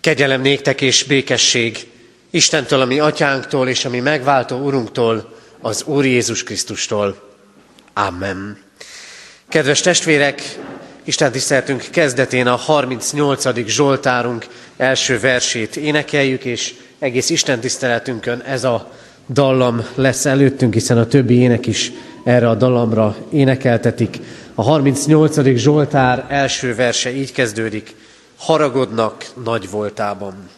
Kegyelem néktek és békesség Istentől, ami atyánktól és ami megváltó Urunktól, az Úr Jézus Krisztustól. Amen. Kedves testvérek, Isten tiszteltünk kezdetén a 38. Zsoltárunk első versét énekeljük, és egész Isten tiszteletünkön ez a dallam lesz előttünk, hiszen a többi ének is erre a dallamra énekeltetik. A 38. Zsoltár első verse így kezdődik haragodnak nagy voltában.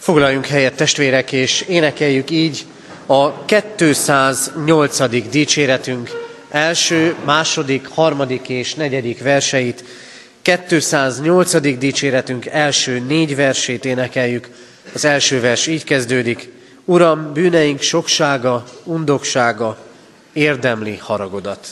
Foglaljunk helyet testvérek, és énekeljük így a 208. dicséretünk első, második, harmadik és negyedik verseit. 208. dicséretünk első négy versét énekeljük. Az első vers így kezdődik. Uram, bűneink soksága, undoksága érdemli haragodat.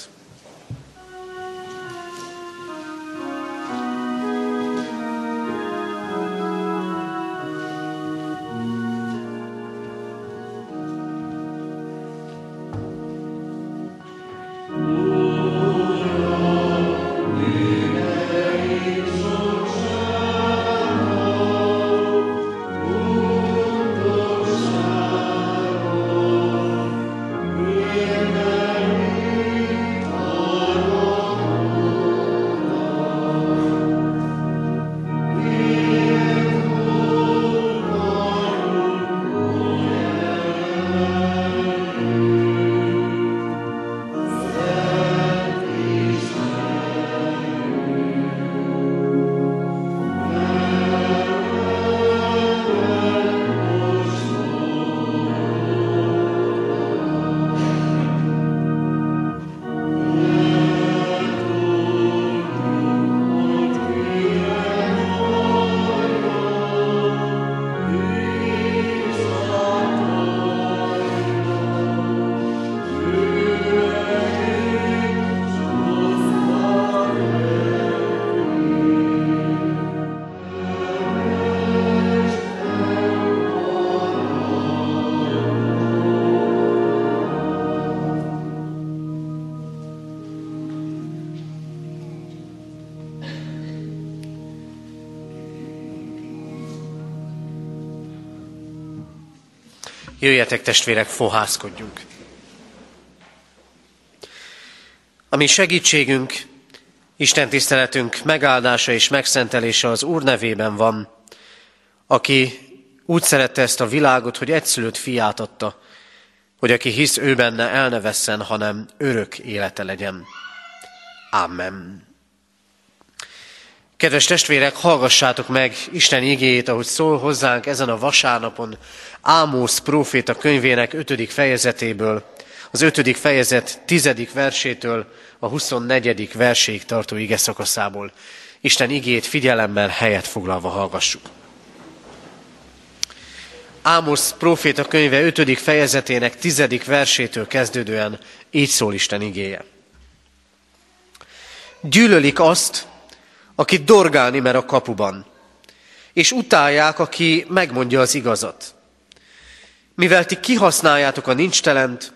Jöjjetek testvérek, fohászkodjunk. A mi segítségünk, Isten tiszteletünk megáldása és megszentelése az Úr nevében van, aki úgy szerette ezt a világot, hogy egyszülött fiát adta, hogy aki hisz ő benne el ne vesszen, hanem örök élete legyen. Amen. Kedves testvérek, hallgassátok meg Isten igéjét, ahogy szól hozzánk ezen a vasárnapon Ámósz próféta könyvének ötödik fejezetéből, az ötödik fejezet tizedik versétől a 24. verséig tartó ige szakaszából. Isten igét figyelemmel helyet foglalva hallgassuk. Ámosz próféta könyve ötödik fejezetének tizedik versétől kezdődően így szól Isten igéje. Gyűlölik azt, aki dorgálni mer a kapuban, és utálják, aki megmondja az igazat. Mivel ti kihasználjátok a nincstelent,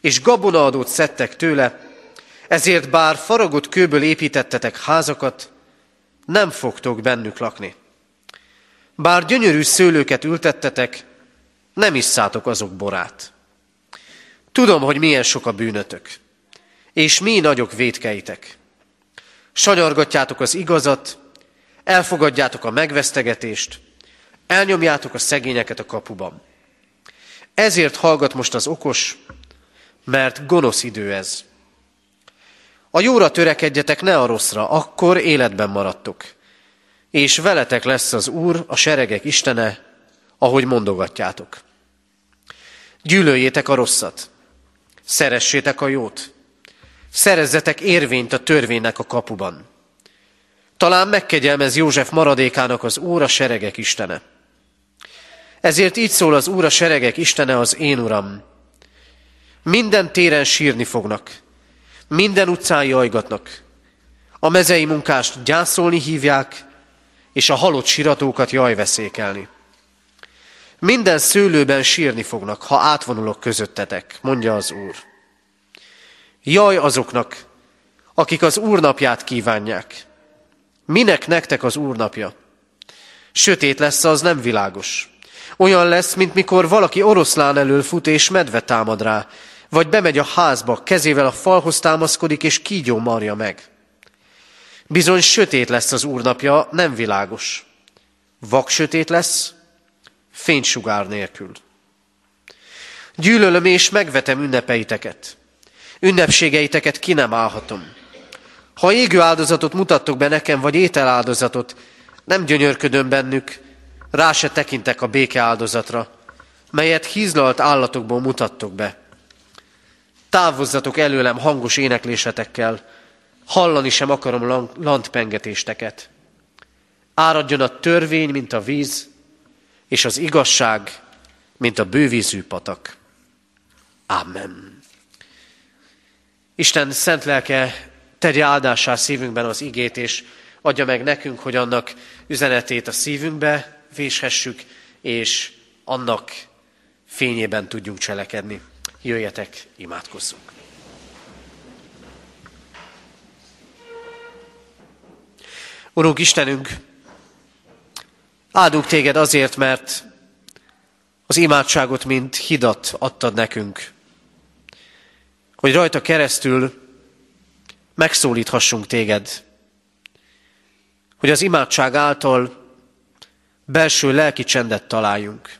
és gabonaadót szedtek tőle, ezért bár faragott kőből építettetek házakat, nem fogtok bennük lakni. Bár gyönyörű szőlőket ültettetek, nem isszátok azok borát. Tudom, hogy milyen sok a bűnötök, és mi nagyok védkeitek. Sanyargatjátok az igazat, elfogadjátok a megvesztegetést, elnyomjátok a szegényeket a kapuban. Ezért hallgat most az okos, mert gonosz idő ez. A jóra törekedjetek, ne a rosszra, akkor életben maradtok. És veletek lesz az Úr, a seregek Istene, ahogy mondogatjátok. Gyűlöljétek a rosszat, szeressétek a jót, szerezzetek érvényt a törvénynek a kapuban. Talán megkegyelmez József maradékának az Úr a seregek Istene. Ezért így szól az Úr a seregek Istene az én Uram. Minden téren sírni fognak, minden utcán jajgatnak. A mezei munkást gyászolni hívják, és a halott siratókat jajveszékelni. Minden szőlőben sírni fognak, ha átvonulok közöttetek, mondja az Úr. Jaj azoknak, akik az Úr napját kívánják. Minek nektek az Úr napja? Sötét lesz, az nem világos. Olyan lesz, mint mikor valaki oroszlán elől fut és medve támad rá, vagy bemegy a házba, kezével a falhoz támaszkodik és kígyó marja meg. Bizony sötét lesz az úrnapja, nem világos. Vak sötét lesz, fénysugár nélkül. Gyűlölöm és megvetem ünnepeiteket. Ünnepségeiteket ki nem állhatom. Ha égő áldozatot mutattok be nekem, vagy ételáldozatot, nem gyönyörködöm bennük, rá se tekintek a béke áldozatra, melyet hízlalt állatokból mutattok be. Távozzatok előlem hangos éneklésetekkel, hallani sem akarom lantpengetésteket. Áradjon a törvény, mint a víz, és az igazság, mint a bővízű patak. Amen. Isten szent lelke tegye áldásá szívünkben az igét, és adja meg nekünk, hogy annak üzenetét a szívünkbe véshessük, és annak fényében tudjunk cselekedni. Jöjjetek, imádkozzunk! Urunk Istenünk, áldunk téged azért, mert az imádságot, mint hidat adtad nekünk, hogy rajta keresztül megszólíthassunk téged, hogy az imádság által belső lelki csendet találjunk.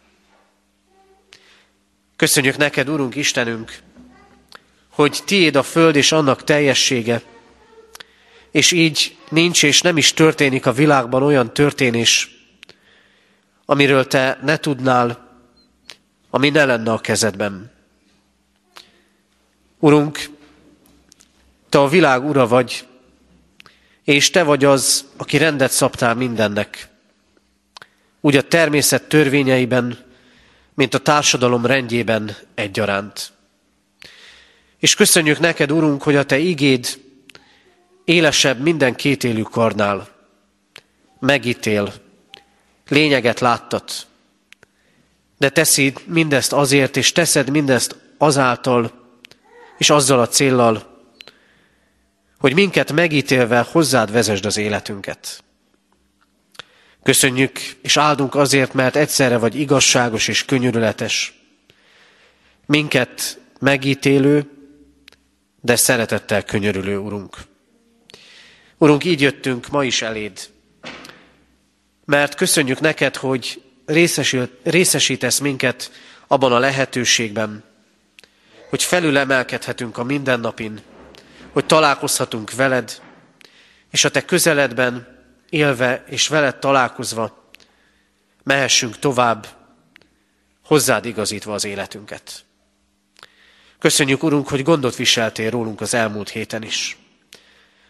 Köszönjük neked, Urunk Istenünk, hogy tiéd a föld és annak teljessége, és így nincs és nem is történik a világban olyan történés, amiről te ne tudnál, ami ne lenne a kezedben. Urunk, te a világ ura vagy, és te vagy az, aki rendet szabtál mindennek. Úgy a természet törvényeiben, mint a társadalom rendjében egyaránt. És köszönjük neked, Urunk, hogy a te igéd élesebb minden kétélű karnál. Megítél, lényeget láttat, de teszed mindezt azért, és teszed mindezt azáltal, és azzal a céllal, hogy minket megítélve hozzád vezesd az életünket. Köszönjük és áldunk azért, mert egyszerre vagy igazságos és könyörületes. Minket megítélő, de szeretettel könyörülő, Urunk. Urunk, így jöttünk ma is eléd, mert köszönjük neked, hogy részesítesz minket abban a lehetőségben, hogy felülemelkedhetünk a mindennapin, hogy találkozhatunk veled, és a te közeledben élve és veled találkozva mehessünk tovább, hozzád igazítva az életünket. Köszönjük, Urunk, hogy gondot viseltél rólunk az elmúlt héten is.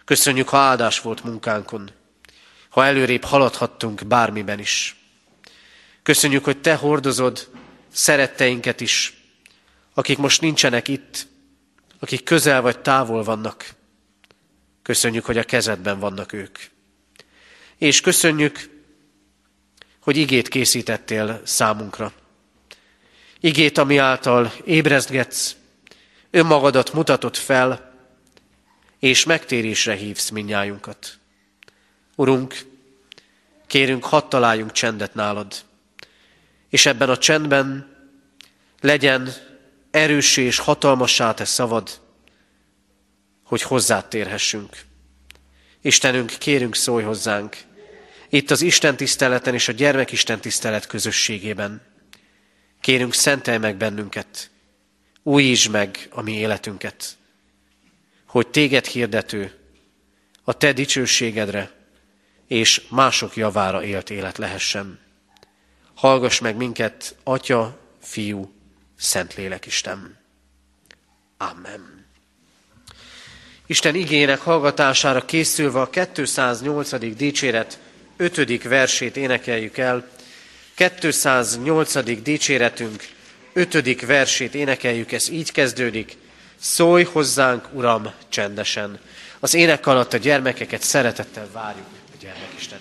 Köszönjük, ha áldás volt munkánkon, ha előrébb haladhattunk bármiben is. Köszönjük, hogy Te hordozod szeretteinket is, akik most nincsenek itt, akik közel vagy távol vannak. Köszönjük, hogy a kezedben vannak ők. És köszönjük, hogy igét készítettél számunkra. Igét, ami által ébrezgetsz, önmagadat mutatod fel, és megtérésre hívsz minnyájunkat. Urunk, kérünk, hadd találjunk csendet nálad, és ebben a csendben legyen erős és hatalmassá te szavad, hogy hozzád térhessünk. Istenünk, kérünk szólj hozzánk, itt az Isten tiszteleten és a gyermekisten tisztelet közösségében. Kérünk, szentelj meg bennünket, újítsd meg a mi életünket, hogy téged hirdető, a te dicsőségedre és mások javára élt élet lehessen. Hallgass meg minket, Atya, Fiú, Szentlélek Isten. Amen. Isten igének hallgatására készülve a 208. dicséret 5. versét énekeljük el. 208. dicséretünk 5. versét énekeljük, ez így kezdődik. Szólj hozzánk, Uram, csendesen. Az ének alatt a gyermekeket szeretettel várjuk a gyermekisten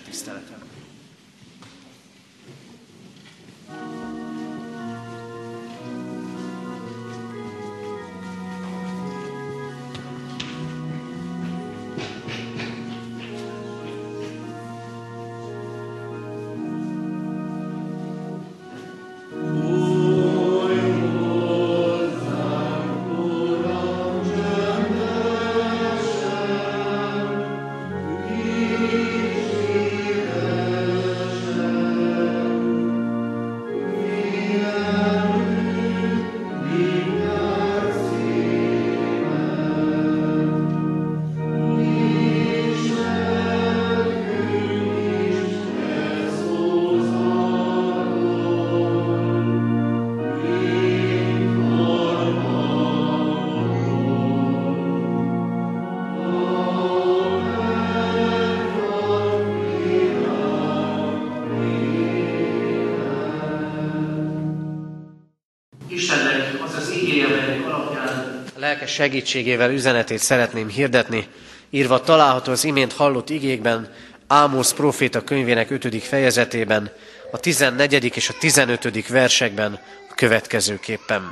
segítségével üzenetét szeretném hirdetni, írva található az imént hallott igékben, Ámosz proféta könyvének 5. fejezetében, a 14. és a 15. versekben a következőképpen.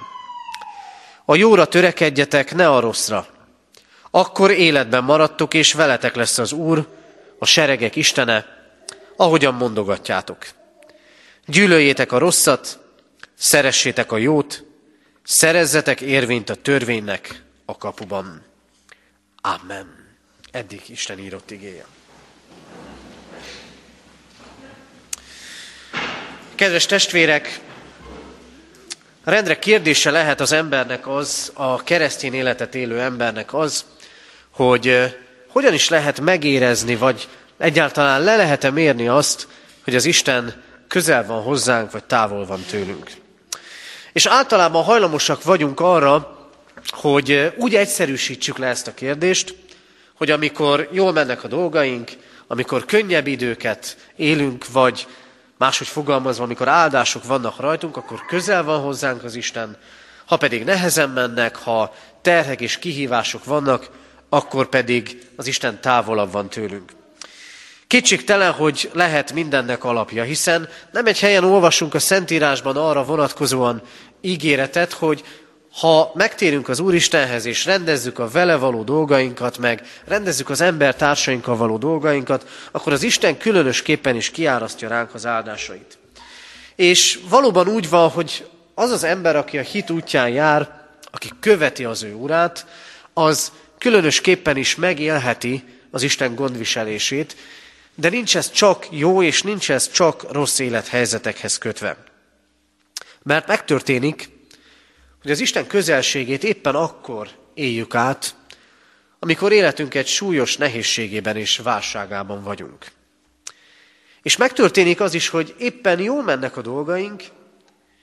A jóra törekedjetek, ne a rosszra. Akkor életben maradtok, és veletek lesz az Úr, a seregek Istene, ahogyan mondogatjátok. Gyűlöljétek a rosszat, szeressétek a jót, Szerezzetek érvényt a törvénynek a kapuban. Amen. Eddig Isten írott igéje. Kedves testvérek, rendre kérdése lehet az embernek az, a keresztény életet élő embernek az, hogy hogyan is lehet megérezni, vagy egyáltalán le lehet-e mérni azt, hogy az Isten közel van hozzánk, vagy távol van tőlünk. És általában hajlamosak vagyunk arra, hogy úgy egyszerűsítsük le ezt a kérdést, hogy amikor jól mennek a dolgaink, amikor könnyebb időket élünk, vagy máshogy fogalmazva, amikor áldások vannak rajtunk, akkor közel van hozzánk az Isten, ha pedig nehezen mennek, ha terhek és kihívások vannak, akkor pedig az Isten távolabb van tőlünk. Kétségtelen, hogy lehet mindennek alapja, hiszen nem egy helyen olvasunk a Szentírásban arra vonatkozóan ígéretet, hogy ha megtérünk az Úristenhez, és rendezzük a vele való dolgainkat, meg rendezzük az ember társainkkal való dolgainkat, akkor az Isten különösképpen is kiárasztja ránk az áldásait. És valóban úgy van, hogy az az ember, aki a hit útján jár, aki követi az ő urát, az különösképpen is megélheti az Isten gondviselését, de nincs ez csak jó, és nincs ez csak rossz élethelyzetekhez kötve. Mert megtörténik, hogy az Isten közelségét éppen akkor éljük át, amikor életünk egy súlyos nehézségében és válságában vagyunk. És megtörténik az is, hogy éppen jól mennek a dolgaink,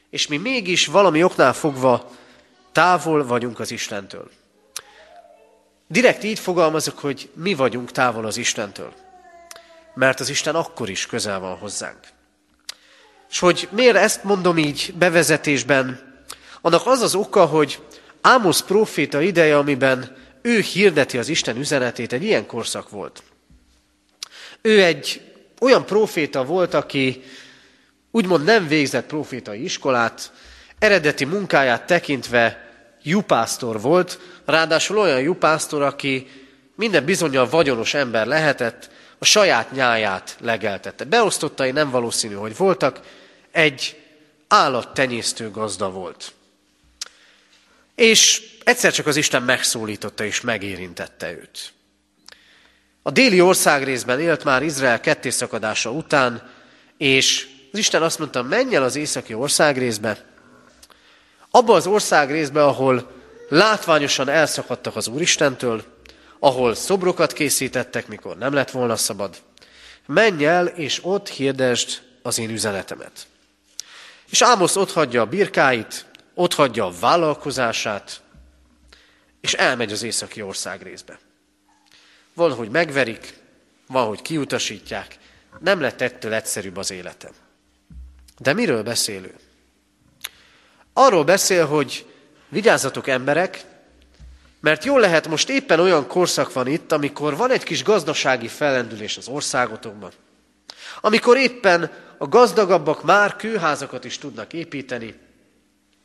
és mi mégis valami oknál fogva távol vagyunk az Istentől. Direkt így fogalmazok, hogy mi vagyunk távol az Istentől mert az Isten akkor is közel van hozzánk. És hogy miért ezt mondom így bevezetésben, annak az az oka, hogy Ámosz proféta ideje, amiben ő hirdeti az Isten üzenetét, egy ilyen korszak volt. Ő egy olyan proféta volt, aki úgymond nem végzett profétai iskolát, eredeti munkáját tekintve jupásztor volt, ráadásul olyan jupásztor, aki minden bizonyal vagyonos ember lehetett, a saját nyáját legeltette. Beosztottai nem valószínű, hogy voltak, egy állattenyésztő gazda volt. És egyszer csak az Isten megszólította és megérintette őt. A déli országrészben élt már Izrael kettészakadása után, és az Isten azt mondta, menj el az északi országrészbe, abba az országrészbe, ahol látványosan elszakadtak az Úristentől, ahol szobrokat készítettek, mikor nem lett volna szabad. Menj el, és ott hirdesd az én üzenetemet. És Ámosz ott hagyja a birkáit, ott hagyja a vállalkozását, és elmegy az északi ország részbe. Van, hogy megverik, van, hogy kiutasítják, nem lett ettől egyszerűbb az életem. De miről beszélő? Arról beszél, hogy vigyázzatok emberek, mert jól lehet, most éppen olyan korszak van itt, amikor van egy kis gazdasági fellendülés az országotokban. Amikor éppen a gazdagabbak már kőházakat is tudnak építeni,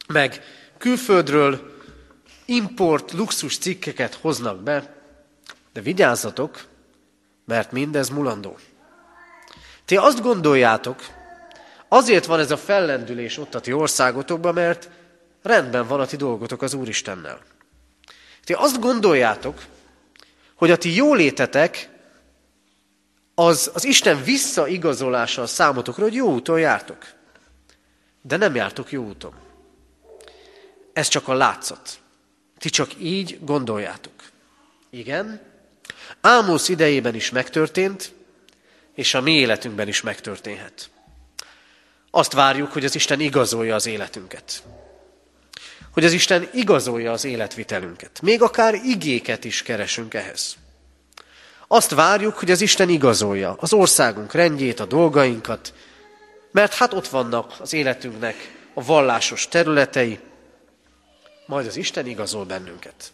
meg külföldről import luxus cikkeket hoznak be, de vigyázzatok, mert mindez mulandó. Ti azt gondoljátok, azért van ez a fellendülés ott a ti országotokban, mert rendben van a ti dolgotok az Úristennel. Ti azt gondoljátok, hogy a ti jólétetek az, az Isten visszaigazolása a számotokra, hogy jó úton jártok. De nem jártok jó úton. Ez csak a látszat. Ti csak így gondoljátok. Igen, Ámosz idejében is megtörtént, és a mi életünkben is megtörténhet. Azt várjuk, hogy az Isten igazolja az életünket. Hogy az Isten igazolja az életvitelünket. Még akár igéket is keresünk ehhez. Azt várjuk, hogy az Isten igazolja az országunk rendjét, a dolgainkat, mert hát ott vannak az életünknek a vallásos területei, majd az Isten igazol bennünket.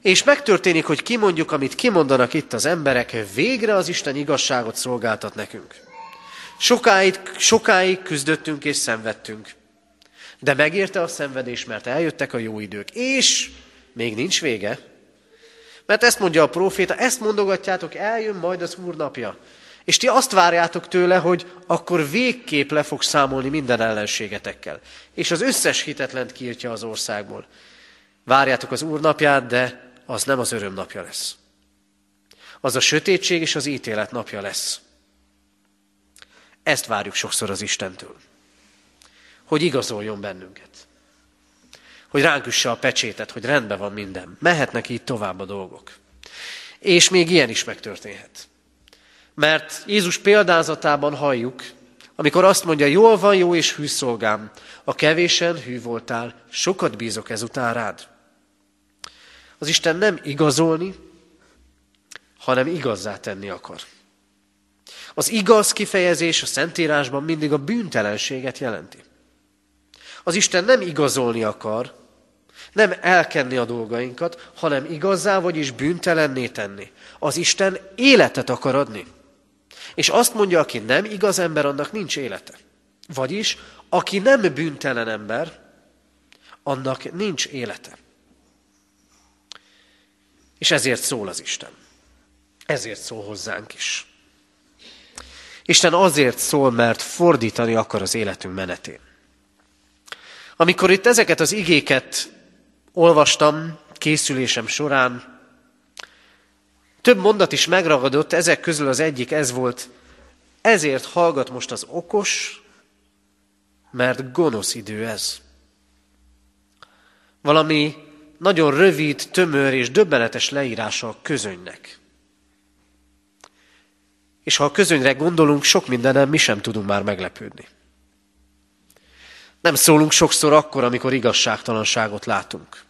És megtörténik, hogy kimondjuk, amit kimondanak itt az emberek, végre az Isten igazságot szolgáltat nekünk. Sokáig, sokáig küzdöttünk és szenvedtünk. De megérte a szenvedés, mert eljöttek a jó idők. És még nincs vége. Mert ezt mondja a próféta, ezt mondogatjátok, eljön majd az Úr napja. És ti azt várjátok tőle, hogy akkor végképp le fog számolni minden ellenségetekkel. És az összes hitetlent kiirtja az országból. Várjátok az Úr napját, de az nem az öröm napja lesz. Az a sötétség és az ítélet napja lesz. Ezt várjuk sokszor az Istentől. Hogy igazoljon bennünket. Hogy ránk üsse a pecsétet, hogy rendben van minden. Mehetnek így tovább a dolgok. És még ilyen is megtörténhet. Mert Jézus példázatában halljuk, amikor azt mondja, jól van, jó és hű szolgám, a kevésen hű voltál, sokat bízok ezután rád. Az Isten nem igazolni, hanem igazzá tenni akar. Az igaz kifejezés a Szentírásban mindig a bűntelenséget jelenti. Az Isten nem igazolni akar, nem elkenni a dolgainkat, hanem igazzá, vagyis bűntelenné tenni. Az Isten életet akar adni. És azt mondja, aki nem igaz ember, annak nincs élete. Vagyis, aki nem bűntelen ember, annak nincs élete. És ezért szól az Isten. Ezért szól hozzánk is. Isten azért szól, mert fordítani akar az életünk menetén. Amikor itt ezeket az igéket olvastam készülésem során, több mondat is megragadott, ezek közül az egyik ez volt, ezért hallgat most az okos, mert gonosz idő ez. Valami nagyon rövid, tömör és döbbenetes leírása a közönynek. És ha a közönyre gondolunk, sok mindenen mi sem tudunk már meglepődni. Nem szólunk sokszor akkor, amikor igazságtalanságot látunk.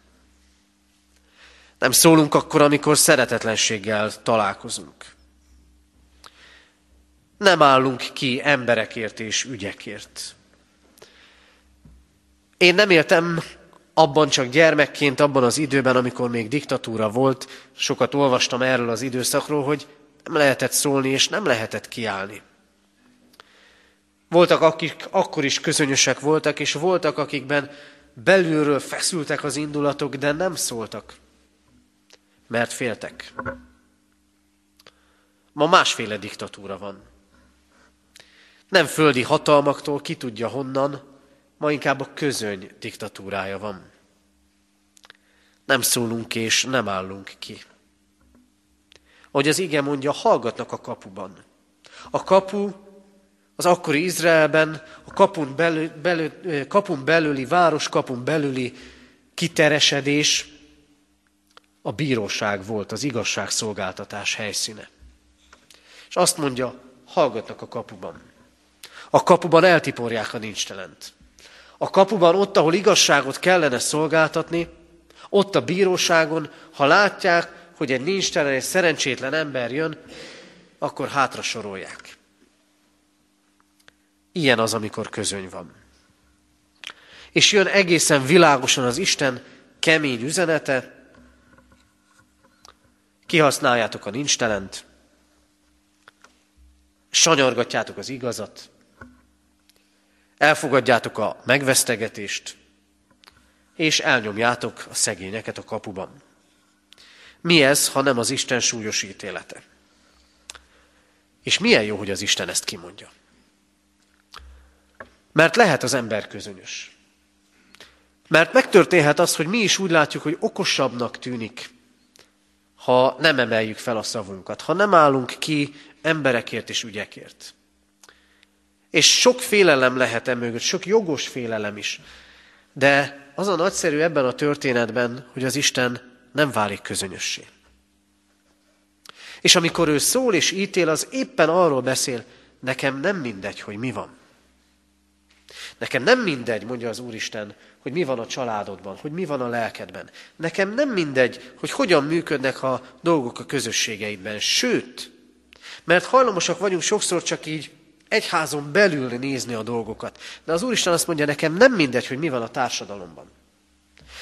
Nem szólunk akkor, amikor szeretetlenséggel találkozunk. Nem állunk ki emberekért és ügyekért. Én nem éltem abban csak gyermekként, abban az időben, amikor még diktatúra volt, sokat olvastam erről az időszakról, hogy nem lehetett szólni és nem lehetett kiállni. Voltak, akik akkor is közönösek voltak, és voltak, akikben belülről feszültek az indulatok, de nem szóltak, mert féltek. Ma másféle diktatúra van. Nem földi hatalmaktól, ki tudja honnan, ma inkább a közöny diktatúrája van. Nem szólunk és nem állunk ki. Ahogy az ige mondja, hallgatnak a kapuban. A kapu az akkori Izraelben, a kapun, belül, belül, kapun belüli, város kapun belüli kiteresedés a bíróság volt, az igazságszolgáltatás helyszíne. És azt mondja, hallgatnak a kapuban. A kapuban eltiporják a nincstelent. A kapuban ott, ahol igazságot kellene szolgáltatni, ott a bíróságon, ha látják, hogy egy nincstelen, egy szerencsétlen ember jön, akkor hátra sorolják. Ilyen az, amikor közöny van. És jön egészen világosan az Isten kemény üzenete, kihasználjátok a nincstelent, sanyargatjátok az igazat, elfogadjátok a megvesztegetést, és elnyomjátok a szegényeket a kapuban. Mi ez, ha nem az Isten súlyos ítélete? És milyen jó, hogy az Isten ezt kimondja. Mert lehet az ember közönyös. Mert megtörténhet az, hogy mi is úgy látjuk, hogy okosabbnak tűnik, ha nem emeljük fel a szavunkat, ha nem állunk ki emberekért és ügyekért. És sok félelem lehet e mögött, sok jogos félelem is. De az a nagyszerű ebben a történetben, hogy az Isten nem válik közönössé. És amikor ő szól és ítél, az éppen arról beszél, nekem nem mindegy, hogy mi van. Nekem nem mindegy, mondja az Úristen, hogy mi van a családodban, hogy mi van a lelkedben. Nekem nem mindegy, hogy hogyan működnek a dolgok a közösségeidben. Sőt, mert hajlamosak vagyunk sokszor csak így egyházon belül nézni a dolgokat. De az Úristen azt mondja, nekem nem mindegy, hogy mi van a társadalomban.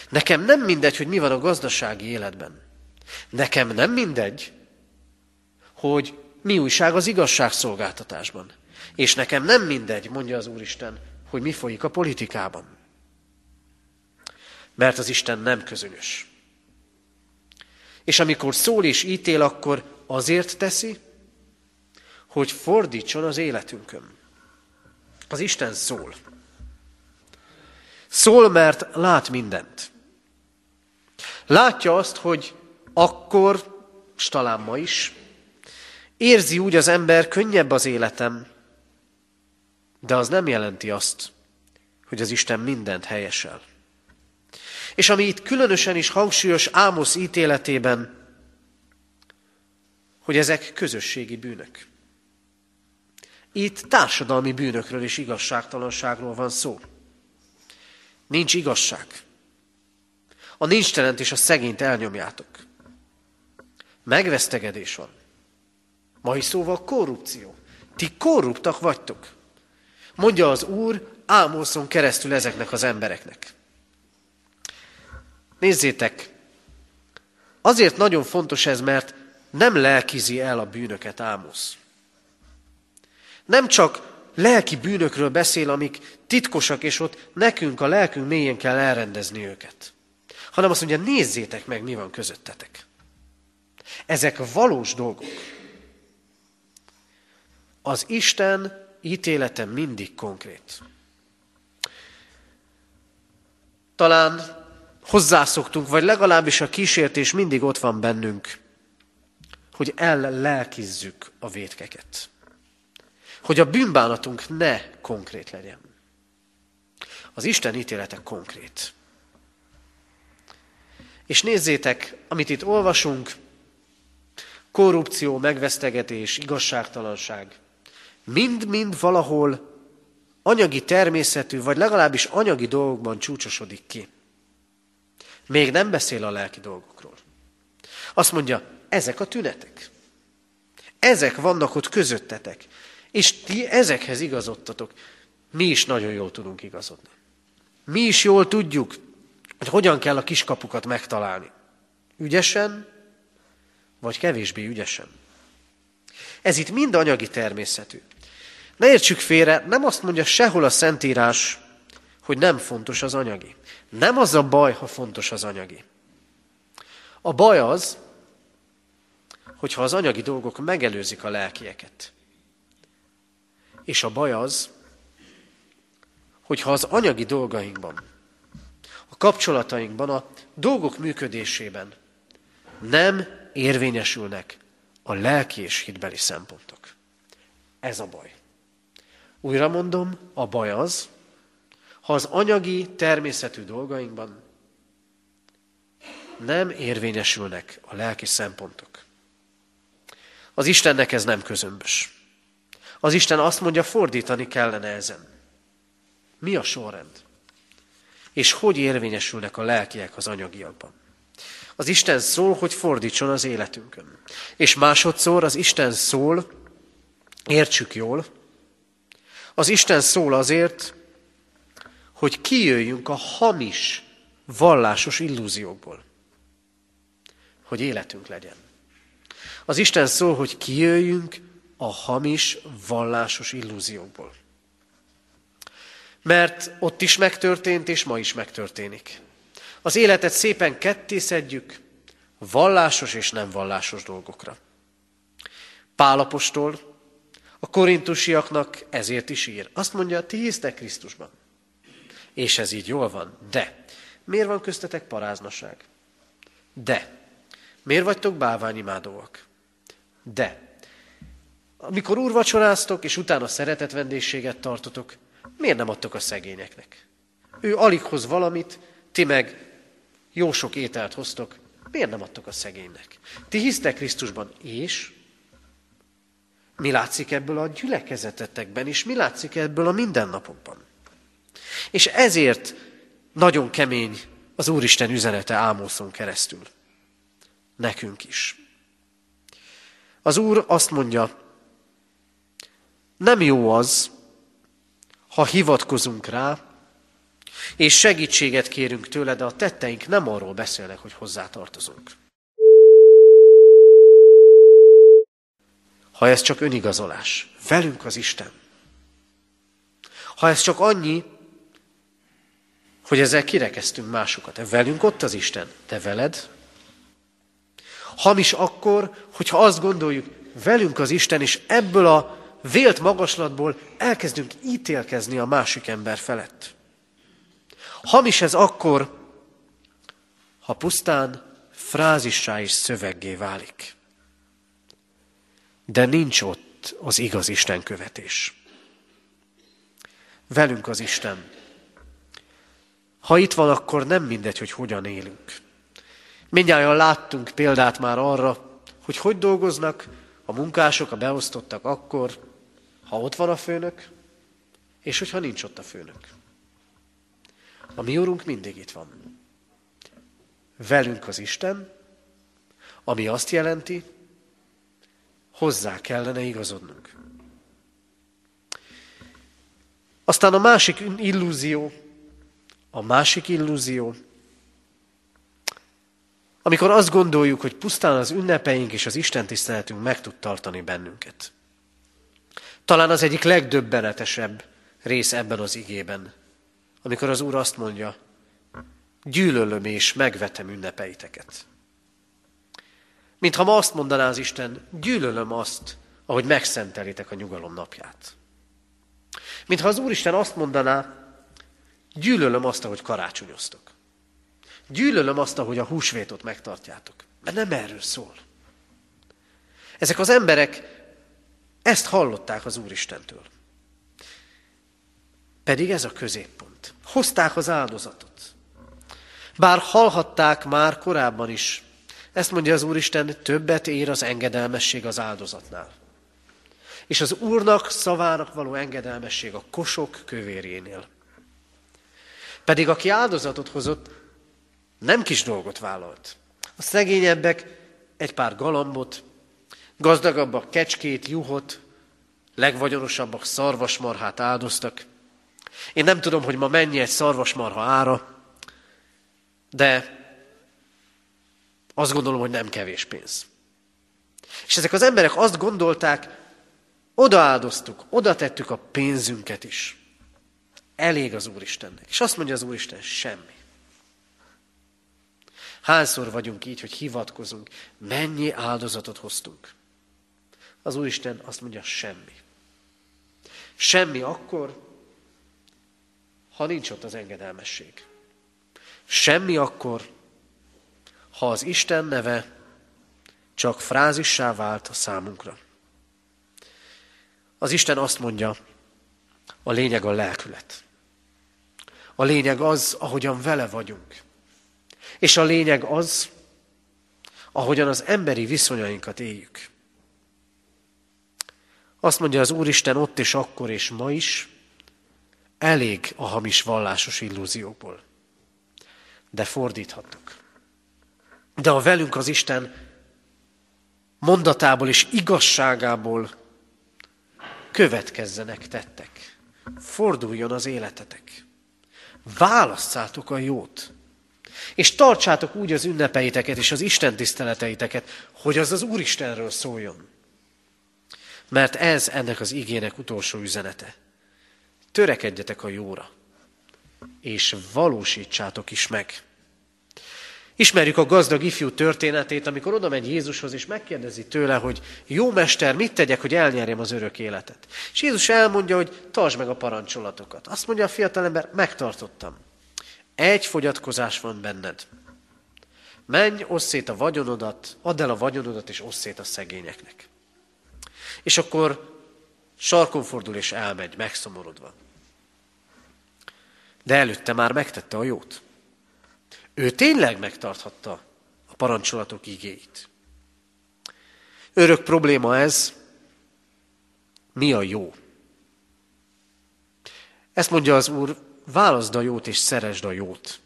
Nekem nem mindegy, hogy mi van a gazdasági életben. Nekem nem mindegy, hogy mi újság az igazságszolgáltatásban. És nekem nem mindegy, mondja az Úristen, hogy mi folyik a politikában. Mert az Isten nem közönös. És amikor szól és ítél, akkor azért teszi, hogy fordítson az életünkön. Az Isten szól. Szól, mert lát mindent. Látja azt, hogy akkor, és talán ma is, érzi úgy az ember, könnyebb az életem, de az nem jelenti azt, hogy az Isten mindent helyesel. És ami itt különösen is hangsúlyos Ámosz ítéletében, hogy ezek közösségi bűnök. Itt társadalmi bűnökről és igazságtalanságról van szó. Nincs igazság. A nincstelent és a szegényt elnyomjátok. Megvesztegedés van. Mai szóval korrupció. Ti korruptak vagytok. Mondja az Úr Ámoszon keresztül ezeknek az embereknek. Nézzétek, azért nagyon fontos ez, mert nem lelkizi el a bűnöket Ámosz. Nem csak lelki bűnökről beszél, amik titkosak, és ott nekünk a lelkünk mélyén kell elrendezni őket. Hanem azt mondja, nézzétek meg, mi van közöttetek. Ezek valós dolgok. Az Isten ítélete mindig konkrét. Talán hozzászoktunk, vagy legalábbis a kísértés mindig ott van bennünk, hogy ellelkizzük a vétkeket hogy a bűnbánatunk ne konkrét legyen. Az Isten ítélete konkrét. És nézzétek, amit itt olvasunk, korrupció, megvesztegetés, igazságtalanság, mind-mind valahol anyagi természetű, vagy legalábbis anyagi dolgokban csúcsosodik ki. Még nem beszél a lelki dolgokról. Azt mondja, ezek a tünetek. Ezek vannak ott közöttetek. És ti ezekhez igazodtatok. Mi is nagyon jól tudunk igazodni. Mi is jól tudjuk, hogy hogyan kell a kiskapukat megtalálni. Ügyesen, vagy kevésbé ügyesen. Ez itt mind anyagi természetű. Ne értsük félre, nem azt mondja sehol a Szentírás, hogy nem fontos az anyagi. Nem az a baj, ha fontos az anyagi. A baj az, hogyha az anyagi dolgok megelőzik a lelkieket. És a baj az, hogyha az anyagi dolgainkban, a kapcsolatainkban, a dolgok működésében nem érvényesülnek a lelki és hitbeli szempontok. Ez a baj. Újra mondom, a baj az, ha az anyagi, természetű dolgainkban nem érvényesülnek a lelki szempontok. Az Istennek ez nem közömbös. Az Isten azt mondja, fordítani kellene ezen. Mi a sorrend? És hogy érvényesülnek a lelkiek az anyagiakban? Az Isten szól, hogy fordítson az életünkön. És másodszor az Isten szól, értsük jól, az Isten szól azért, hogy kijöjjünk a hamis, vallásos illúziókból. Hogy életünk legyen. Az Isten szól, hogy kijöjjünk a hamis, vallásos illúziókból. Mert ott is megtörtént, és ma is megtörténik. Az életet szépen kettészedjük vallásos és nem vallásos dolgokra. Pálapostól a korintusiaknak ezért is ír. Azt mondja, ti hisztek Krisztusban. És ez így jól van. De miért van köztetek paráznaság? De miért vagytok bálványimádóak? De amikor úrvacsoráztok, és utána szeretet vendégséget tartotok, miért nem adtok a szegényeknek? Ő alig hoz valamit, ti meg jó sok ételt hoztok, miért nem adtok a szegénynek? Ti hisztek Krisztusban, és mi látszik ebből a gyülekezetetekben, és mi látszik ebből a mindennapokban? És ezért nagyon kemény az Úristen üzenete Ámoszon keresztül. Nekünk is. Az Úr azt mondja, nem jó az, ha hivatkozunk rá, és segítséget kérünk tőle, de a tetteink nem arról beszélnek, hogy hozzátartozunk. Ha ez csak önigazolás, velünk az Isten. Ha ez csak annyi, hogy ezzel kirekeztünk másokat, velünk ott az Isten, te veled. Hamis akkor, hogyha azt gondoljuk, velünk az Isten, és ebből a vélt magaslatból elkezdünk ítélkezni a másik ember felett. Hamis ez akkor, ha pusztán frázissá és szöveggé válik. De nincs ott az igaz Isten követés. Velünk az Isten. Ha itt van, akkor nem mindegy, hogy hogyan élünk. Mindjárt láttunk példát már arra, hogy hogy dolgoznak a munkások, a beosztottak akkor, ha ott van a főnök, és hogyha nincs ott a főnök. A mi úrunk mindig itt van. Velünk az Isten, ami azt jelenti, hozzá kellene igazodnunk. Aztán a másik illúzió, a másik illúzió, amikor azt gondoljuk, hogy pusztán az ünnepeink és az Isten tiszteletünk meg tud tartani bennünket. Talán az egyik legdöbbenetesebb rész ebben az igében, amikor az Úr azt mondja, gyűlölöm és megvetem ünnepeiteket. Mintha ma azt mondaná az Isten, gyűlölöm azt, ahogy megszentelitek a nyugalom napját. Mintha az Úristen azt mondaná, gyűlölöm azt, ahogy karácsonyoztok. Gyűlölöm azt, ahogy a húsvétot megtartjátok. Mert nem erről szól. Ezek az emberek ezt hallották az Úristentől. Pedig ez a középpont. Hozták az áldozatot. Bár hallhatták már korábban is, ezt mondja az Úristen, többet ér az engedelmesség az áldozatnál. És az Úrnak szavának való engedelmesség a kosok kövérjénél. Pedig aki áldozatot hozott, nem kis dolgot vállalt. A szegényebbek egy pár galambot, Gazdagabbak kecskét, juhot, legvagyonosabbak szarvasmarhát áldoztak. Én nem tudom, hogy ma mennyi egy szarvasmarha ára, de azt gondolom, hogy nem kevés pénz. És ezek az emberek azt gondolták, odaáldoztuk, oda tettük a pénzünket is. Elég az Úristennek. És azt mondja az Úristen, semmi. Hányszor vagyunk így, hogy hivatkozunk, mennyi áldozatot hoztunk. Az Úristen azt mondja, semmi. Semmi akkor, ha nincs ott az engedelmesség. Semmi akkor, ha az Isten neve csak frázissá vált a számunkra. Az Isten azt mondja, a lényeg a lelkület. A lényeg az, ahogyan vele vagyunk. És a lényeg az, ahogyan az emberi viszonyainkat éljük. Azt mondja az Úristen ott és akkor és ma is, elég a hamis vallásos illúziókból. De fordíthatok. De a velünk az Isten mondatából és igazságából következzenek tettek. Forduljon az életetek. Válasszátok a jót. És tartsátok úgy az ünnepeiteket és az Isten tiszteleteiteket, hogy az az Úristenről szóljon. Mert ez ennek az igének utolsó üzenete. Törekedjetek a jóra, és valósítsátok is meg. Ismerjük a gazdag ifjú történetét, amikor oda megy Jézushoz, és megkérdezi tőle, hogy jó mester, mit tegyek, hogy elnyerjem az örök életet. És Jézus elmondja, hogy tartsd meg a parancsolatokat. Azt mondja a fiatalember, megtartottam. Egy fogyatkozás van benned. Menj, osszét szét a vagyonodat, add el a vagyonodat, és osszét szét a szegényeknek. És akkor sarkon fordul, és elmegy, megszomorodva. De előtte már megtette a jót. Ő tényleg megtarthatta a parancsolatok igéit. Örök probléma ez, mi a jó? Ezt mondja az Úr, válaszd a jót és szeresd a jót,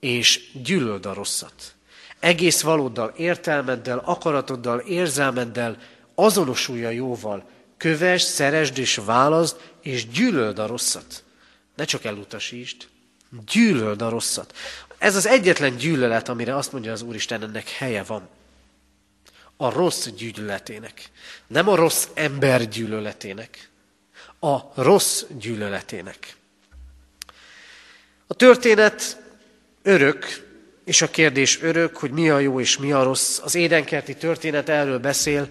és gyűlöld a rosszat. Egész valóddal, értelmeddel, akaratoddal, érzelmeddel azonosulja a jóval. Kövess, szeresd és válaszd, és gyűlöld a rosszat. Ne csak elutasítsd, Gyűlöld a rosszat. Ez az egyetlen gyűlölet, amire azt mondja az Úristen, ennek helye van. A rossz gyűlöletének. Nem a rossz ember gyűlöletének. A rossz gyűlöletének. A történet örök, és a kérdés örök, hogy mi a jó és mi a rossz. Az édenkerti történet erről beszél,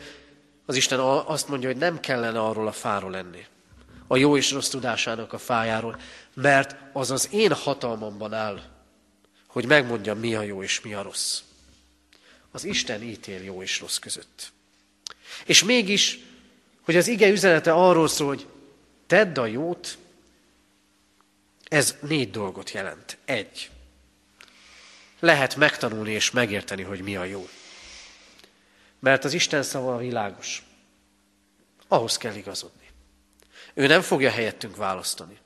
az Isten azt mondja, hogy nem kellene arról a fáról lenni. A jó és rossz tudásának a fájáról mert az az én hatalmamban áll, hogy megmondjam, mi a jó és mi a rossz. Az Isten ítél jó és rossz között. És mégis, hogy az ige üzenete arról szól, hogy tedd a jót, ez négy dolgot jelent. Egy. Lehet megtanulni és megérteni, hogy mi a jó. Mert az Isten szava világos. Ahhoz kell igazodni. Ő nem fogja helyettünk választani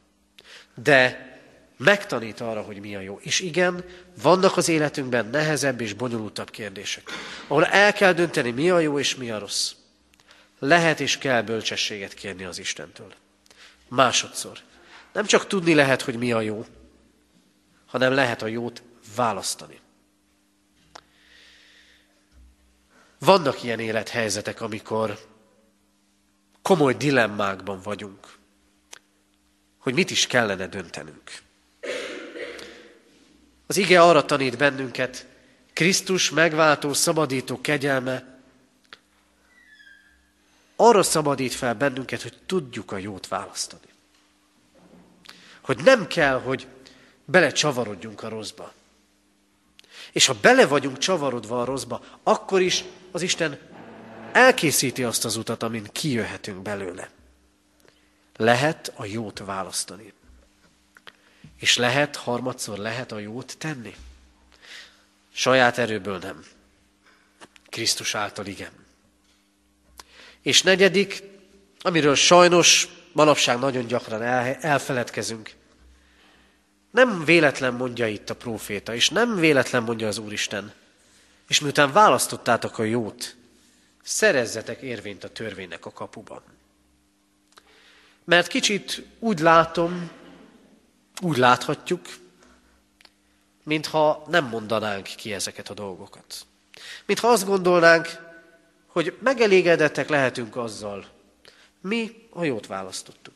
de megtanít arra, hogy mi a jó. És igen, vannak az életünkben nehezebb és bonyolultabb kérdések, ahol el kell dönteni, mi a jó és mi a rossz. Lehet és kell bölcsességet kérni az Istentől. Másodszor. Nem csak tudni lehet, hogy mi a jó, hanem lehet a jót választani. Vannak ilyen élethelyzetek, amikor komoly dilemmákban vagyunk hogy mit is kellene döntenünk. Az ige arra tanít bennünket, Krisztus megváltó, szabadító kegyelme arra szabadít fel bennünket, hogy tudjuk a jót választani. Hogy nem kell, hogy belecsavarodjunk a rosszba. És ha bele vagyunk csavarodva a rosszba, akkor is az Isten elkészíti azt az utat, amin kijöhetünk belőle. Lehet a jót választani. És lehet, harmadszor lehet a jót tenni. Saját erőből nem. Krisztus által igen. És negyedik, amiről sajnos manapság nagyon gyakran elfeledkezünk. Nem véletlen mondja itt a próféta, és nem véletlen mondja az Úristen. És miután választottátok a jót, szerezzetek érvényt a törvénynek a kapuban. Mert kicsit úgy látom, úgy láthatjuk, mintha nem mondanánk ki ezeket a dolgokat. Mintha azt gondolnánk, hogy megelégedettek lehetünk azzal, mi a jót választottuk.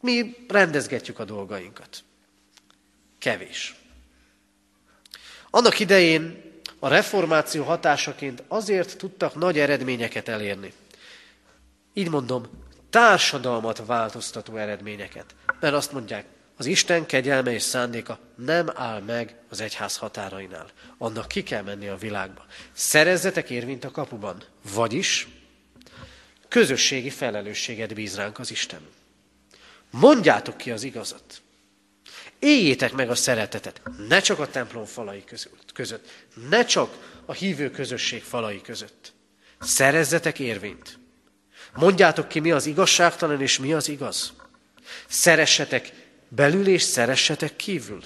Mi rendezgetjük a dolgainkat. Kevés. Annak idején a reformáció hatásaként azért tudtak nagy eredményeket elérni. Így mondom, társadalmat változtató eredményeket. Mert azt mondják, az Isten kegyelme és szándéka nem áll meg az egyház határainál. Annak ki kell menni a világba. Szerezzetek érvényt a kapuban. Vagyis közösségi felelősséget bíz ránk az Isten. Mondjátok ki az igazat. Éljétek meg a szeretetet, ne csak a templom falai között, ne csak a hívő közösség falai között. Szerezzetek érvényt. Mondjátok ki, mi az igazságtalan és mi az igaz. Szeressetek belül és szeressetek kívül.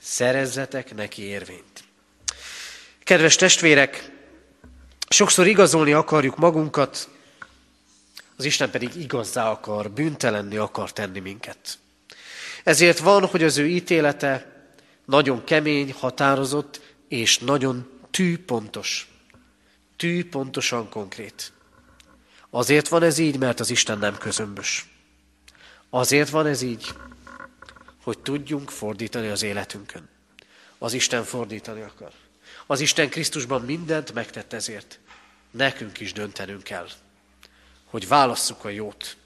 Szerezzetek neki érvényt. Kedves testvérek, sokszor igazolni akarjuk magunkat, az Isten pedig igazzá akar, bűntelenni akar tenni minket. Ezért van, hogy az ő ítélete nagyon kemény, határozott és nagyon tűpontos. Tűpontosan konkrét. Azért van ez így, mert az Isten nem közömbös. Azért van ez így, hogy tudjunk fordítani az életünkön. Az Isten fordítani akar. Az Isten Krisztusban mindent megtett ezért. Nekünk is döntenünk kell, hogy válasszuk a jót,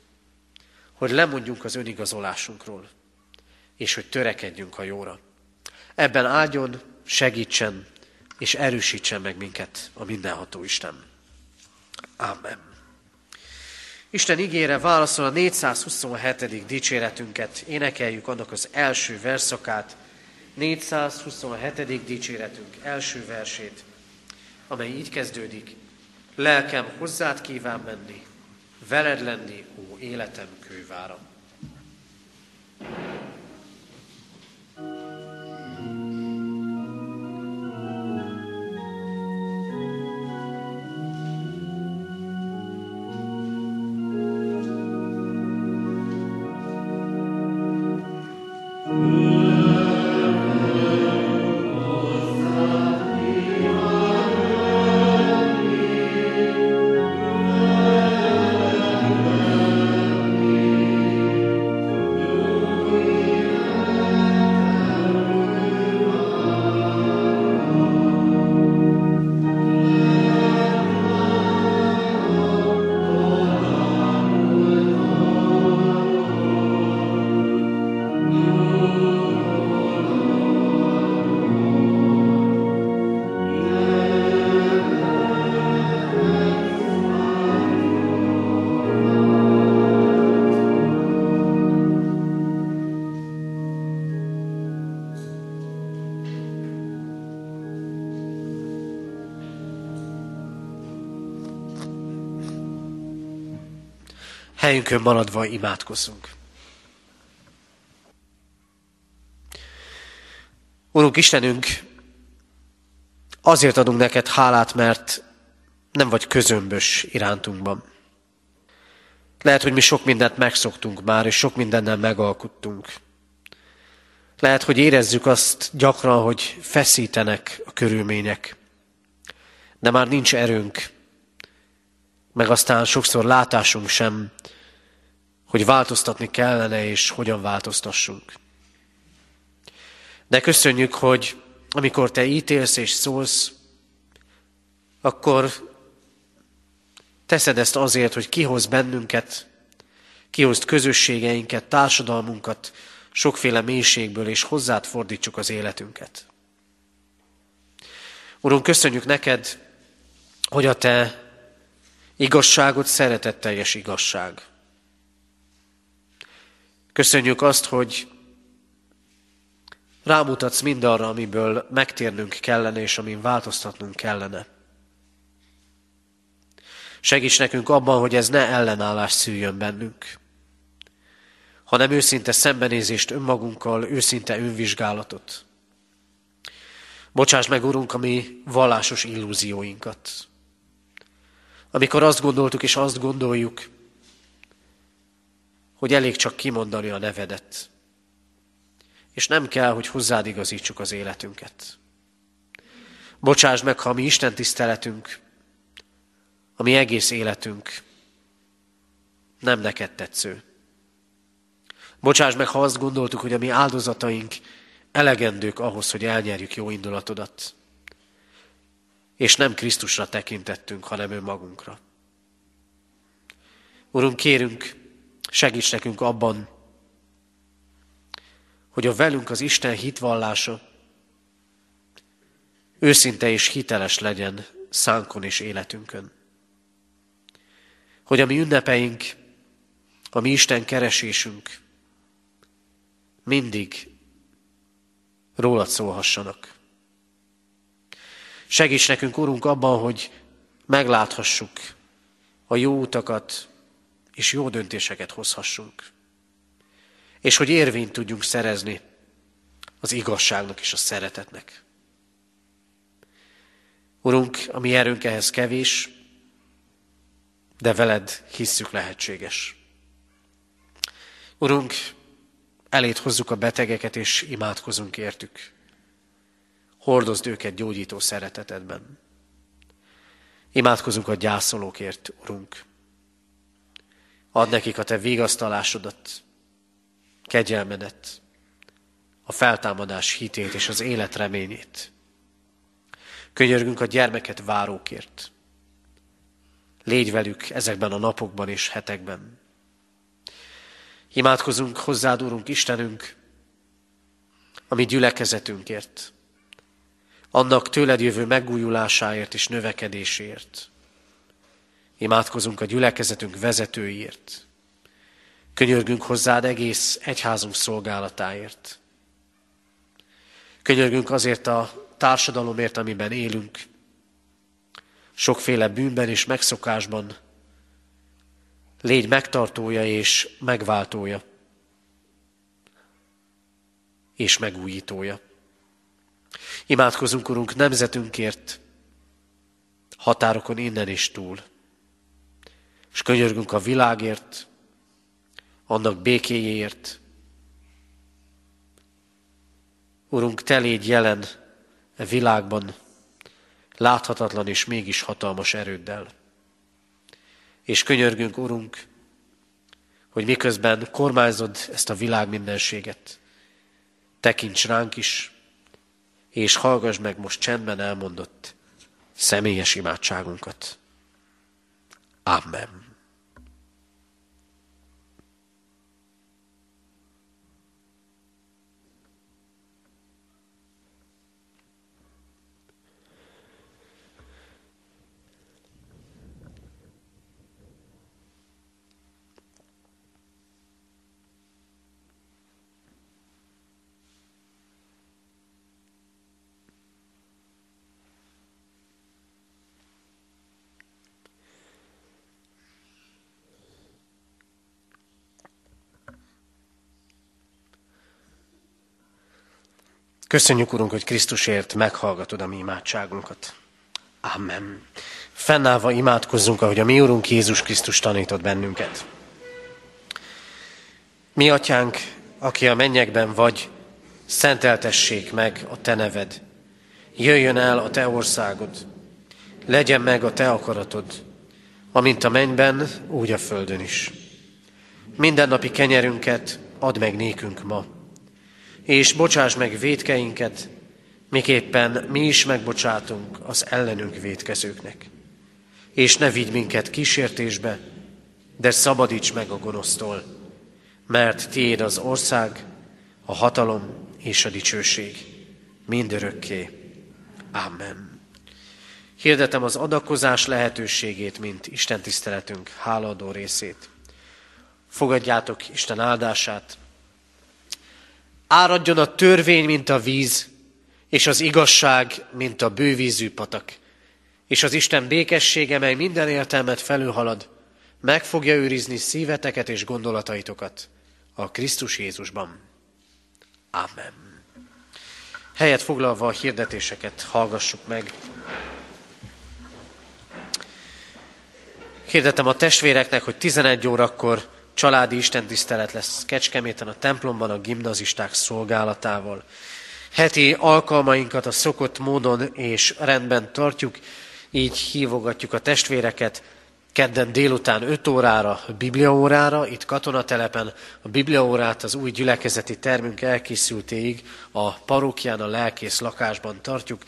hogy lemondjunk az önigazolásunkról, és hogy törekedjünk a jóra. Ebben áldjon, segítsen és erősítsen meg minket a mindenható Isten. Amen. Isten ígére válaszol a 427. dicséretünket. Énekeljük annak az első verszakát, 427. dicséretünk első versét, amely így kezdődik. Lelkem hozzád kíván menni, veled lenni, ó életem kővára. Helyünkön maradva imádkozzunk. Urunk Istenünk, azért adunk neked hálát, mert nem vagy közömbös irántunkban. Lehet, hogy mi sok mindent megszoktunk már, és sok mindennel megalkuttunk. Lehet, hogy érezzük azt gyakran, hogy feszítenek a körülmények, de már nincs erőnk, meg aztán sokszor látásunk sem, hogy változtatni kellene, és hogyan változtassunk. De köszönjük, hogy amikor te ítélsz és szólsz, akkor teszed ezt azért, hogy kihoz bennünket, kihoz közösségeinket, társadalmunkat sokféle mélységből, és hozzád fordítsuk az életünket. Urunk, köszönjük neked, hogy a te igazságot szeretetteljes igazság. Köszönjük azt, hogy rámutatsz mindarra, amiből megtérnünk kellene, és amin változtatnunk kellene. Segíts nekünk abban, hogy ez ne ellenállás szüljön bennünk, hanem őszinte szembenézést önmagunkkal, őszinte önvizsgálatot. Bocsáss meg, Urunk, a mi vallásos illúzióinkat. Amikor azt gondoltuk és azt gondoljuk, hogy elég csak kimondani a nevedet. És nem kell, hogy hozzád igazítsuk az életünket. Bocsáss meg, ha mi Isten tiszteletünk, a mi egész életünk nem neked tetsző. Bocsáss meg, ha azt gondoltuk, hogy a mi áldozataink elegendők ahhoz, hogy elnyerjük jó indulatodat. És nem Krisztusra tekintettünk, hanem önmagunkra. Urunk, kérünk, Segíts nekünk abban, hogy a velünk az Isten hitvallása őszinte és hiteles legyen szánkon és életünkön. Hogy a mi ünnepeink, a mi Isten keresésünk mindig rólad szólhassanak. Segíts nekünk, Urunk, abban, hogy megláthassuk a jó utakat, és jó döntéseket hozhassunk. És hogy érvényt tudjunk szerezni az igazságnak és a szeretetnek. Urunk, a mi erőnk ehhez kevés, de veled hisszük lehetséges. Urunk, elét hozzuk a betegeket, és imádkozunk értük. Hordozd őket gyógyító szeretetedben. Imádkozunk a gyászolókért, Urunk. Add nekik a Te vigasztalásodat, kegyelmedet, a feltámadás hitét és az élet reményét. Könyörgünk a gyermeket várókért. Légy velük ezekben a napokban és hetekben. Imádkozunk hozzád, Úrunk Istenünk, a mi gyülekezetünkért, annak tőled jövő megújulásáért és növekedésért. Imádkozunk a gyülekezetünk vezetőiért. Könyörgünk hozzád egész egyházunk szolgálatáért. Könyörgünk azért a társadalomért, amiben élünk, sokféle bűnben és megszokásban, légy megtartója és megváltója, és megújítója. Imádkozunk, Urunk, nemzetünkért, határokon innen és túl, és könyörgünk a világért, annak békéjéért. Urunk, Te légy jelen e világban, láthatatlan és mégis hatalmas erőddel. És könyörgünk, Urunk, hogy miközben kormányzod ezt a világ mindenséget, tekints ránk is, és hallgass meg most csendben elmondott személyes imádságunkat. Amen. Köszönjük, Urunk, hogy Krisztusért meghallgatod a mi imádságunkat. Amen. Fennállva imádkozzunk, ahogy a mi Urunk Jézus Krisztus tanított bennünket. Mi, Atyánk, aki a mennyekben vagy, szenteltessék meg a Te neved. Jöjjön el a Te országod. Legyen meg a Te akaratod, amint a mennyben, úgy a földön is. Mindennapi kenyerünket add meg nékünk ma, és bocsáss meg védkeinket, miképpen mi is megbocsátunk az ellenünk védkezőknek. És ne vigy minket kísértésbe, de szabadíts meg a gonosztól, mert tiéd az ország, a hatalom és a dicsőség mindörökké. Amen. Hirdetem az adakozás lehetőségét, mint Isten tiszteletünk hálaadó részét. Fogadjátok Isten áldását, Áradjon a törvény, mint a víz, és az igazság, mint a bővízű patak. És az Isten békessége, mely minden értelmet felülhalad, meg fogja őrizni szíveteket és gondolataitokat a Krisztus Jézusban. Amen. Helyet foglalva a hirdetéseket hallgassuk meg. Hirdetem a testvéreknek, hogy 11 órakor Családi istentisztelet lesz Kecskeméten a templomban a gimnazisták szolgálatával. Heti alkalmainkat a szokott módon és rendben tartjuk, így hívogatjuk a testvéreket kedden délután 5 órára, bibliaórára, itt katonatelepen a bibliaórát az új gyülekezeti termünk elkészültéig a parókján, a lelkész lakásban tartjuk,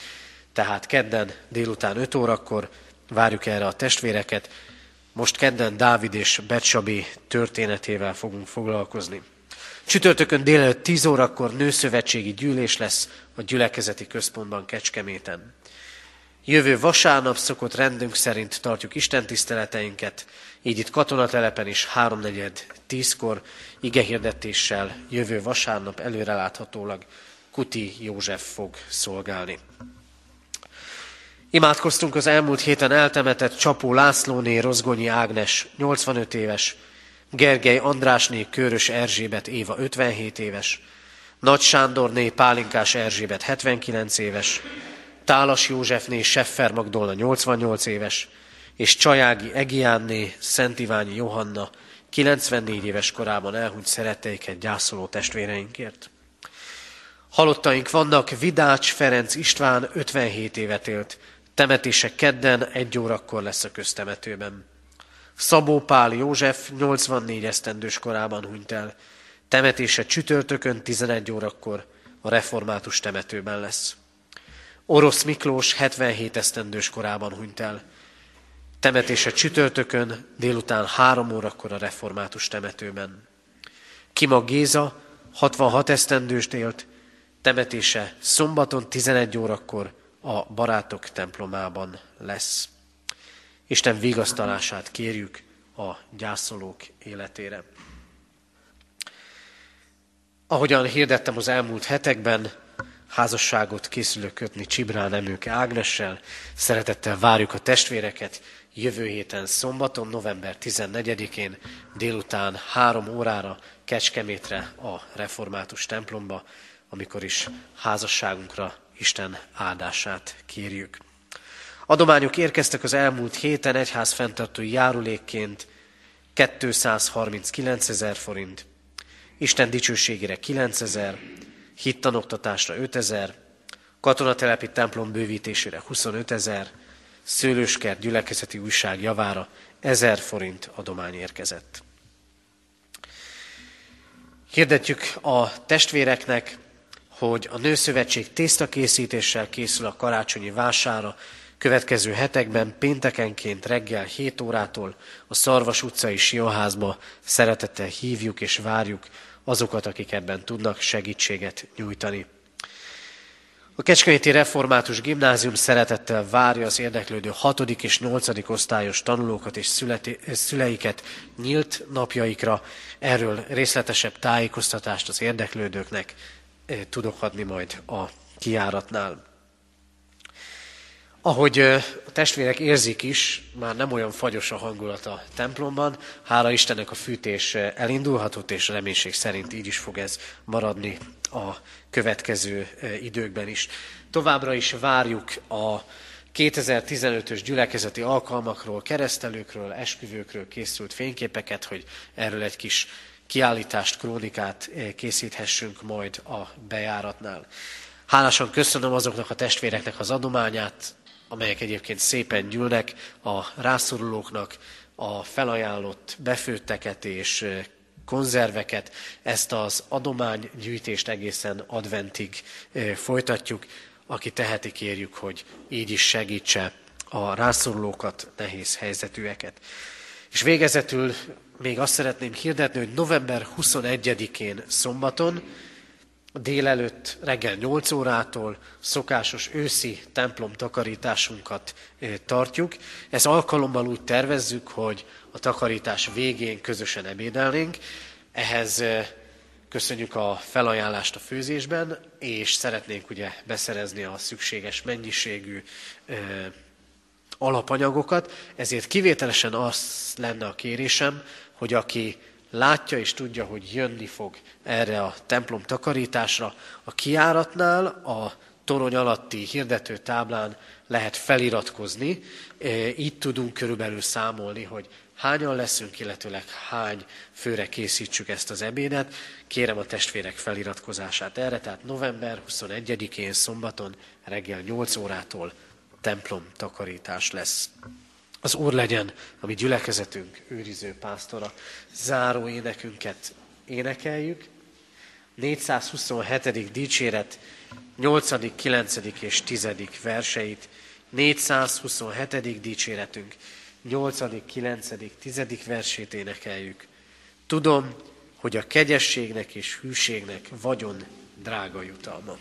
tehát kedden délután 5 órakor várjuk erre a testvéreket, most kedden Dávid és Betsabi történetével fogunk foglalkozni. Csütörtökön délelőtt 10 órakor nőszövetségi gyűlés lesz a gyülekezeti központban Kecskeméten. Jövő vasárnap szokott rendünk szerint tartjuk Isten tiszteleteinket, így itt katonatelepen is háromnegyed tízkor igehirdetéssel jövő vasárnap előreláthatólag Kuti József fog szolgálni. Imádkoztunk az elmúlt héten eltemetett Csapó Lászlóné Rozgonyi Ágnes, 85 éves, Gergely Andrásné Körös Erzsébet Éva 57 éves, Nagy Sándorné Pálinkás Erzsébet 79 éves, Tálas Józsefné Seffer Magdolna 88 éves, és Csajági Egiánné Szent Iványi Johanna 94 éves korában elhunyt szeretteiket gyászoló testvéreinkért. Halottaink vannak, Vidács Ferenc István 57 évet élt, temetése kedden egy órakor lesz a köztemetőben. Szabó Pál József 84 esztendős korában hunyt el, temetése csütörtökön 11 órakor a református temetőben lesz. Orosz Miklós 77 esztendős korában hunyt el, temetése csütörtökön délután 3 órakor a református temetőben. Kima Géza 66 esztendőst élt, temetése szombaton 11 órakor a barátok templomában lesz. Isten vigasztalását kérjük a gyászolók életére. Ahogyan hirdettem az elmúlt hetekben, házasságot készülök kötni Csibrán Emőke Ágnessel. Szeretettel várjuk a testvéreket jövő héten szombaton, november 14-én délután három órára Kecskemétre a református templomba, amikor is házasságunkra Isten áldását kérjük. Adományok érkeztek az elmúlt héten egyház fenntartói járulékként 239 ezer forint, Isten dicsőségére 9 ezer, hittanoktatásra 5 ezer, katonatelepi templom bővítésére 25 ezer, szőlőskert gyülekezeti újság javára 1000 forint adomány érkezett. Hirdetjük a testvéreknek, hogy a Nőszövetség tésztakészítéssel készül a karácsonyi vására, következő hetekben péntekenként reggel 7 órától a Szarvas utcai Sioházba szeretettel hívjuk és várjuk azokat, akik ebben tudnak segítséget nyújtani. A Kecskeméti Református Gimnázium szeretettel várja az érdeklődő 6. és 8. osztályos tanulókat és születi, szüleiket nyílt napjaikra. Erről részletesebb tájékoztatást az érdeklődőknek tudok adni majd a kiáratnál. Ahogy a testvérek érzik is, már nem olyan fagyos a hangulat a templomban. Hála Istennek a fűtés elindulhatott, és reménység szerint így is fog ez maradni a következő időkben is. Továbbra is várjuk a 2015-ös gyülekezeti alkalmakról, keresztelőkről, esküvőkről készült fényképeket, hogy erről egy kis kiállítást, krónikát készíthessünk majd a bejáratnál. Hálásan köszönöm azoknak a testvéreknek az adományát, amelyek egyébként szépen gyűlnek a rászorulóknak, a felajánlott befőtteket és konzerveket, ezt az adománygyűjtést egészen adventig folytatjuk. Aki teheti, kérjük, hogy így is segítse a rászorulókat, nehéz helyzetűeket. És végezetül még azt szeretném hirdetni, hogy november 21-én szombaton délelőtt reggel 8 órától szokásos őszi templom takarításunkat tartjuk. Ez alkalommal úgy tervezzük, hogy a takarítás végén közösen ebédelnénk. Ehhez köszönjük a felajánlást a főzésben, és szeretnénk ugye beszerezni a szükséges mennyiségű alapanyagokat, ezért kivételesen az lenne a kérésem, hogy aki látja és tudja, hogy jönni fog erre a templom takarításra. A kiáratnál a torony alatti hirdető táblán lehet feliratkozni, e, így tudunk körülbelül számolni, hogy hányan leszünk, illetőleg hány főre készítsük ezt az ebédet. Kérem a testvérek feliratkozását erre, tehát november 21-én szombaton reggel 8 órától templom takarítás lesz. Az Úr legyen a mi gyülekezetünk őriző pásztora. Záró énekünket énekeljük. 427. dicséret 8., 9. és 10. verseit. 427. dicséretünk 8., 9., 10. versét énekeljük. Tudom, hogy a kegyességnek és hűségnek vagyon drága jutalma.